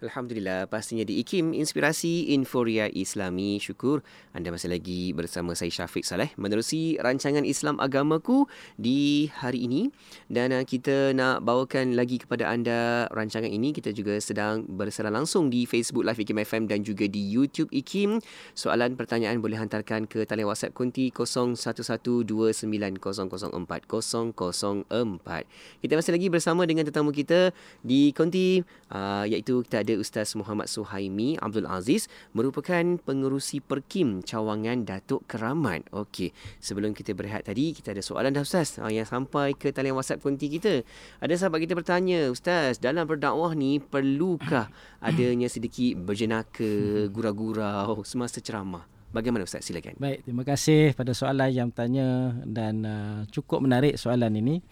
Alhamdulillah, pastinya di IKIM Inspirasi Inforia Islami. Syukur anda masih lagi bersama saya Syafiq Saleh menerusi rancangan Islam Agamaku di hari ini. Dan uh, kita nak bawakan lagi kepada anda rancangan ini. Kita juga sedang bersara langsung di Facebook Live IKIM FM dan juga di YouTube IKIM. Soalan pertanyaan boleh hantarkan ke talian WhatsApp Kunti 0112900404. Kita masih lagi bersama dengan tetamu kita di Kunti uh, iaitu kita ada ada Ustaz Muhammad Suhaimi Abdul Aziz merupakan pengerusi Perkim Cawangan Datuk Keramat. Okey, sebelum kita berehat tadi, kita ada soalan dah Ustaz ah, yang sampai ke talian WhatsApp konti kita. Ada sahabat kita bertanya, Ustaz, dalam berdakwah ni perlukah adanya sedikit berjenaka, gurau-gurau semasa ceramah? Bagaimana Ustaz? Silakan. Baik, terima kasih pada soalan yang tanya dan uh, cukup menarik soalan ini.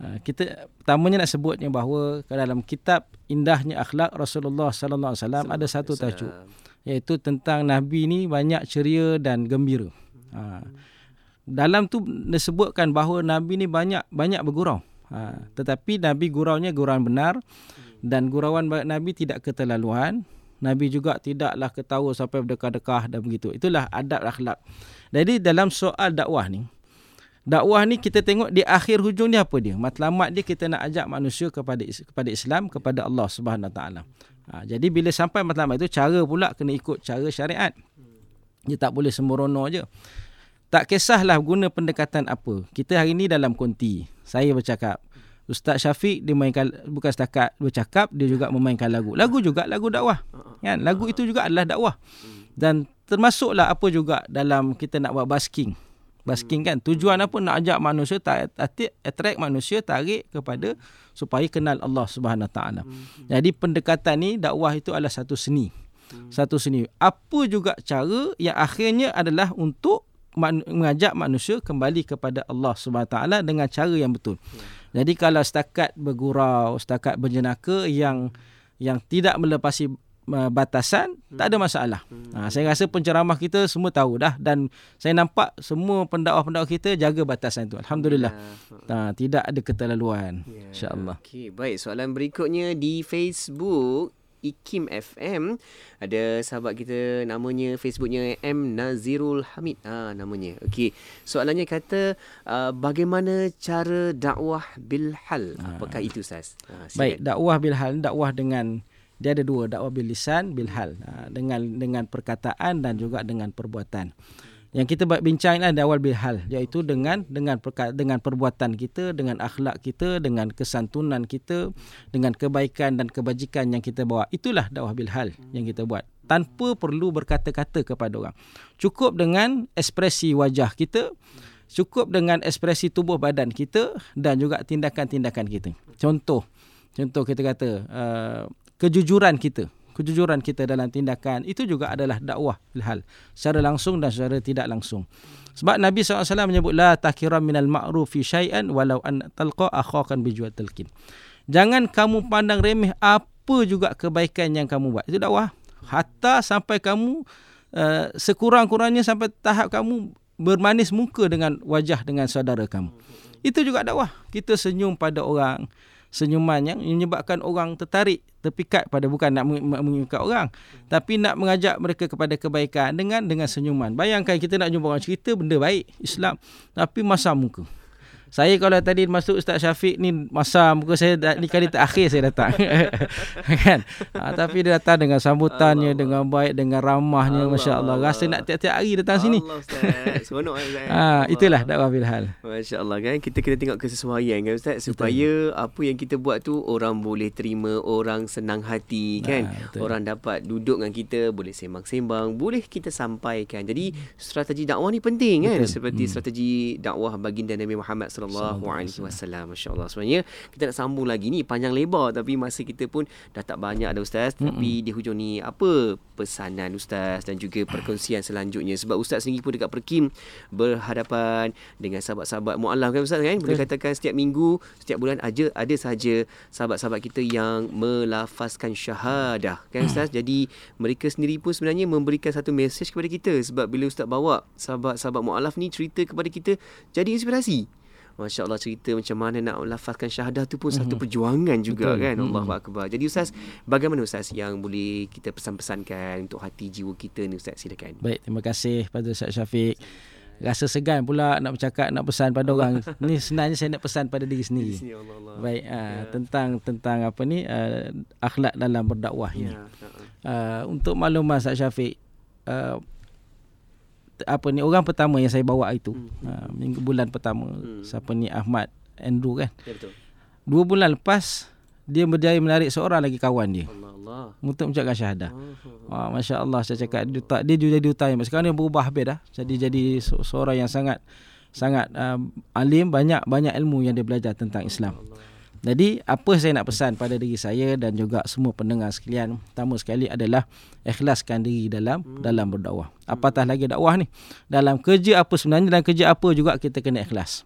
Uh, kita pertamanya nak sebutnya bahawa dalam kitab Indahnya Akhlak Rasulullah sallallahu alaihi wasallam ada satu tajuk iaitu tentang nabi ni banyak ceria dan gembira. Hmm. dalam tu disebutkan bahawa nabi ni banyak banyak bergurau. Ha, tetapi nabi guraunya gurauan benar dan gurauan nabi tidak keterlaluan. Nabi juga tidaklah ketawa sampai berdekah-dekah dan begitu. Itulah adab akhlak. Jadi dalam soal dakwah ni, dakwah ni kita tengok di akhir hujung ni apa dia matlamat dia kita nak ajak manusia kepada kepada Islam kepada Allah Subhanahu taala ha, jadi bila sampai matlamat itu cara pula kena ikut cara syariat dia tak boleh sembrono aja tak kisahlah guna pendekatan apa kita hari ni dalam konti saya bercakap Ustaz Syafiq dia mainkan bukan setakat bercakap dia juga memainkan lagu. Lagu juga lagu dakwah. Kan? Lagu itu juga adalah dakwah. Dan termasuklah apa juga dalam kita nak buat basking basking kan tujuan apa nak ajak manusia tak attract manusia tarik kepada supaya kenal Allah Subhanahu taala hmm. jadi pendekatan ni dakwah itu adalah satu seni hmm. satu seni apa juga cara yang akhirnya adalah untuk mengajak manusia kembali kepada Allah Subhanahu taala dengan cara yang betul hmm. jadi kalau setakat bergurau setakat berjenaka yang yang tidak melepasi batasan hmm. tak ada masalah. Hmm. Ha, saya rasa penceramah kita semua tahu dah dan saya nampak semua pendakwah-pendakwah kita jaga batasan itu. Alhamdulillah. Ya. Ha, tidak ada keterlaluan. Ya. Insya-Allah. Okey, baik. Soalan berikutnya di Facebook Ikim FM ada sahabat kita namanya Facebooknya M Nazirul Hamid ah ha, namanya okey soalannya kata uh, bagaimana cara dakwah bil hal apakah ha. itu ustaz ha, baik dakwah bil hal dakwah dengan dia ada dua dakwah bil lisan bil hal. Ha, dengan dengan perkataan dan juga dengan perbuatan. Yang kita bincang ini ada awal bil hal iaitu dengan dengan perka, dengan perbuatan kita dengan akhlak kita dengan kesantunan kita dengan kebaikan dan kebajikan yang kita bawa. Itulah dakwah bil hal yang kita buat. Tanpa perlu berkata-kata kepada orang. Cukup dengan ekspresi wajah kita cukup dengan ekspresi tubuh badan kita dan juga tindakan-tindakan kita. Contoh contoh kita kata uh, kejujuran kita kejujuran kita dalam tindakan itu juga adalah dakwah hal secara langsung dan secara tidak langsung. Sebab Nabi SAW menyebut la takiram minal ma'ruf fi syai'an walau an talqa akhakan bijuat talqin. Jangan kamu pandang remeh apa juga kebaikan yang kamu buat. Itu dakwah. Hatta sampai kamu uh, sekurang-kurangnya sampai tahap kamu bermanis muka dengan wajah dengan saudara kamu. Itu juga dakwah. Kita senyum pada orang senyuman yang menyebabkan orang tertarik terpikat pada bukan nak mengikat orang tapi nak mengajak mereka kepada kebaikan dengan dengan senyuman. Bayangkan kita nak jumpa orang cerita benda baik Islam tapi masa muka saya kalau tadi masuk Ustaz Syafiq ni masa muka saya ni kali terakhir saya datang. kan? Ha, tapi dia datang dengan sambutannya Allah, dengan baik dengan ramahnya masya-Allah. Rasa nak tiap-tiap hari datang sini. Allah Ustaz. Seronok Ustaz. Ha, itulah dakwah bil hal. Masya-Allah kan kita kena tengok kesesuaian kan Ustaz supaya betul. apa yang kita buat tu orang boleh terima, orang senang hati kan. Ha, orang dapat duduk dengan kita, boleh sembang-sembang, boleh kita sampaikan. Jadi strategi dakwah ni penting kan seperti hmm. strategi dakwah baginda Nabi Muhammad sallallahu alaihi wasallam. Masya-Allah. Sebenarnya kita nak sambung lagi ni panjang lebar tapi masa kita pun dah tak banyak ada ustaz. Mm-hmm. Tapi di hujung ni apa pesanan ustaz dan juga perkongsian selanjutnya sebab ustaz sendiri pun dekat Perkim berhadapan dengan sahabat-sahabat mualaf kan ustaz kan? Boleh katakan setiap minggu, setiap bulan aja ada saja sahabat-sahabat kita yang melafazkan syahadah kan ustaz. Jadi mereka sendiri pun sebenarnya memberikan satu mesej kepada kita sebab bila ustaz bawa sahabat-sahabat mualaf ni cerita kepada kita jadi inspirasi Masya Allah cerita macam mana nak lafazkan syahadah tu pun mm-hmm. satu perjuangan juga Betul. kan. Mm-hmm. Allah Akbar. Jadi Ustaz, bagaimana Ustaz yang boleh kita pesan-pesankan untuk hati jiwa kita ni Ustaz? Silakan. Baik, terima kasih pada Ustaz Syafiq. Rasa segan pula nak bercakap, nak pesan pada orang. ni sebenarnya saya nak pesan pada diri sendiri. Allah Allah. Baik, uh, ya. tentang tentang apa ni, uh, akhlak dalam berdakwah ya. ni. Uh, untuk maklumat Ustaz Syafiq, uh, apa ni orang pertama yang saya bawa itu. Hmm. uh, minggu bulan pertama. Hmm. siapa ni? Ahmad Andrew kan? Ya, betul. Dua bulan lepas dia berjaya menarik seorang lagi kawan dia. Allah Allah untuk mengucapkan syahadah. Oh, oh. Masya Allah saya cakap dia, tak, dia juga jadi utama sekarang dia berubah habis dah. Jadi hmm. jadi seorang yang sangat sangat uh, alim banyak banyak ilmu yang dia belajar tentang Islam. Allah. Jadi apa saya nak pesan pada diri saya dan juga semua pendengar sekalian, pertama sekali adalah ikhlaskan diri dalam hmm. dalam berdakwah. Apatah lagi dakwah ni. Dalam kerja apa sebenarnya dalam kerja apa juga kita kena ikhlas.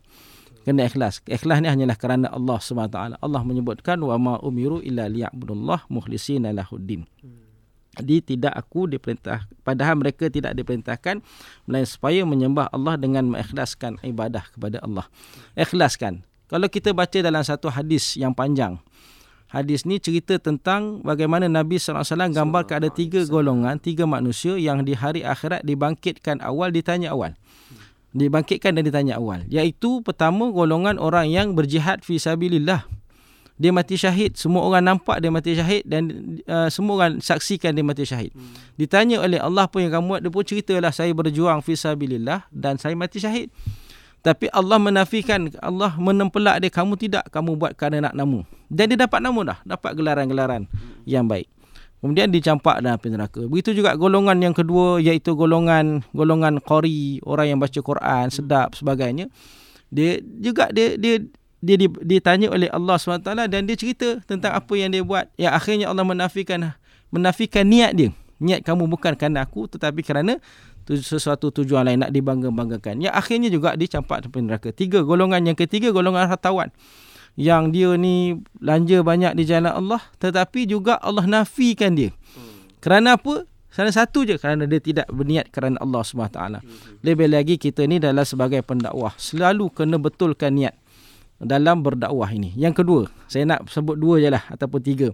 Kena ikhlas. Ikhlas ni hanyalah kerana Allah SWT. Allah menyebutkan wa ma umiru illa liya'budullah mukhlishina lahuddin. Jadi tidak aku diperintah padahal mereka tidak diperintahkan melainkan supaya menyembah Allah dengan mengikhlaskan ibadah kepada Allah. Ikhlaskan kalau kita baca dalam satu hadis yang panjang, hadis ni cerita tentang bagaimana Nabi SAW gambarkan ada tiga golongan, tiga manusia yang di hari akhirat dibangkitkan awal, ditanya awal. Dibangkitkan dan ditanya awal. Iaitu pertama golongan orang yang berjihad fi sabilillah. Dia mati syahid. Semua orang nampak dia mati syahid dan uh, semua orang saksikan dia mati syahid. Hmm. Ditanya oleh Allah pun yang kamu buat, dia pun ceritalah saya berjuang fi sabilillah dan saya mati syahid. Tapi Allah menafikan, Allah menempelak dia, kamu tidak, kamu buat kerana nak namu. Dan dia dapat namu dah, dapat gelaran-gelaran yang baik. Kemudian dicampak dalam api neraka. Begitu juga golongan yang kedua, iaitu golongan golongan qari, orang yang baca Quran, sedap, sebagainya. Dia juga dia dia dia ditanya oleh Allah SWT dan dia cerita tentang apa yang dia buat. Yang akhirnya Allah menafikan menafikan niat dia. Niat kamu bukan kerana aku tetapi kerana sesuatu tujuan lain nak dibangga-banggakan. Yang akhirnya juga dicampak di neraka. Tiga golongan yang ketiga golongan hartawan. Yang dia ni belanja banyak di jalan Allah tetapi juga Allah nafikan dia. Kerana apa? Salah satu je kerana dia tidak berniat kerana Allah SWT. Lebih lagi kita ni adalah sebagai pendakwah. Selalu kena betulkan niat dalam berdakwah ini. Yang kedua, saya nak sebut dua je lah ataupun tiga.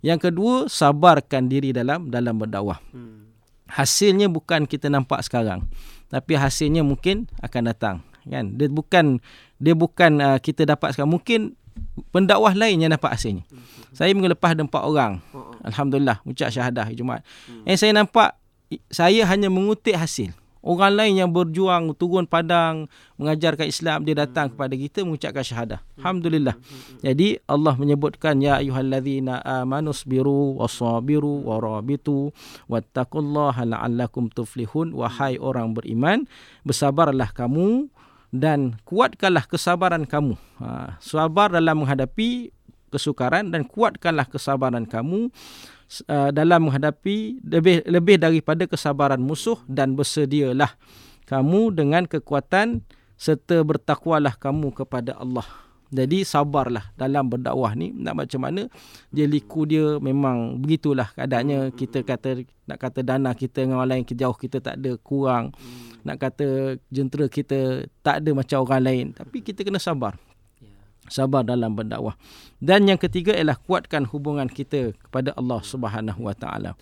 Yang kedua, sabarkan diri dalam dalam berdakwah. Hmm hasilnya bukan kita nampak sekarang tapi hasilnya mungkin akan datang kan? Dia bukan dia bukan uh, kita dapat sekarang. Mungkin pendakwah lain yang dapat hasilnya. Saya minggu lepas ada empat orang alhamdulillah ucap syahadah Jumaat. Hmm. yang saya nampak saya hanya mengutip hasil Orang lain yang berjuang turun padang mengajarkan Islam dia datang kepada kita mengucapkan syahadah. Alhamdulillah. Jadi Allah menyebutkan ya ayyuhallazina amanu sabiru wasabiru warabitu wattaqullaha la'allakum tuflihun wahai orang beriman bersabarlah kamu dan kuatkanlah kesabaran kamu. Ha, sabar dalam menghadapi kesukaran dan kuatkanlah kesabaran kamu uh, dalam menghadapi lebih lebih daripada kesabaran musuh dan bersedialah kamu dengan kekuatan serta bertakwalah kamu kepada Allah. Jadi sabarlah dalam berdakwah ni. Nak macam mana? Dia liku dia memang begitulah keadaannya. Kita kata nak kata dana kita dengan orang lain jauh kita tak ada kurang. Nak kata jentera kita tak ada macam orang lain. Tapi kita kena sabar sabar dalam berdakwah. Dan yang ketiga ialah kuatkan hubungan kita kepada Allah Subhanahu Wa Taala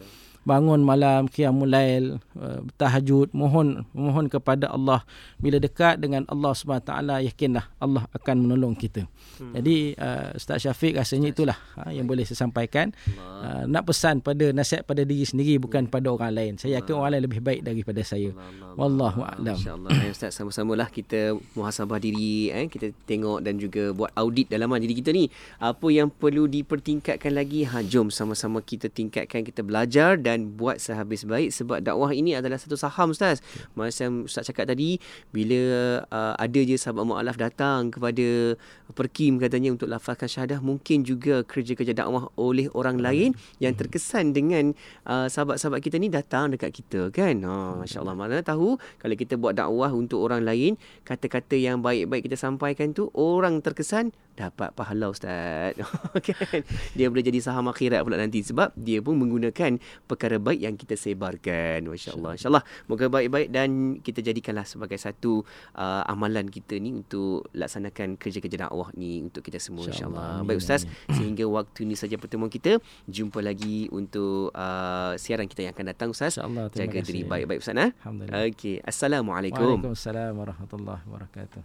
bangun malam qiyamul lail uh, tahajud mohon mohon kepada Allah. Bila dekat dengan Allah Subhanahu taala yakinlah Allah akan menolong kita. Hmm. jadi uh, ustaz Syafiq rasanya itulah uh, yang boleh saya sampaikan. Uh, nak pesan pada nasihat pada diri sendiri bukan pada orang lain. Saya yakin orang lain lebih baik daripada saya. wallahu a'lam. Insyaallah. Ya ustaz sama-samalah kita muhasabah diri eh kita tengok dan juga buat audit dalaman diri kita ni. Apa yang perlu dipertingkatkan lagi? Ha jom sama-sama kita tingkatkan kita belajar dan dan buat sehabis baik sebab dakwah ini adalah satu saham ustaz. Macam ustaz cakap tadi bila uh, ada je sahabat mualaf datang kepada perkim katanya untuk lafazkan syahadah mungkin juga kerja-kerja dakwah oleh orang lain yang terkesan dengan uh, sahabat-sahabat kita ni datang dekat kita kan. Ha masya-Allah mana tahu kalau kita buat dakwah untuk orang lain kata-kata yang baik-baik kita sampaikan tu orang terkesan dapat pahala ustaz. kan? Dia boleh jadi saham akhirat pula nanti sebab dia pun menggunakan perkara baik yang kita sebarkan. Masya-Allah. Insya-Allah moga baik-baik dan kita jadikanlah sebagai satu uh, amalan kita ni untuk laksanakan kerja-kerja dakwah ni untuk kita semua insya-Allah. Insya baik ustaz, sehingga waktu ni saja pertemuan kita. Jumpa lagi untuk uh, siaran kita yang akan datang ustaz. Jaga diri baik-baik ustaz nah. Alhamdulillah. Okey. Assalamualaikum. Waalaikumsalam warahmatullahi wabarakatuh.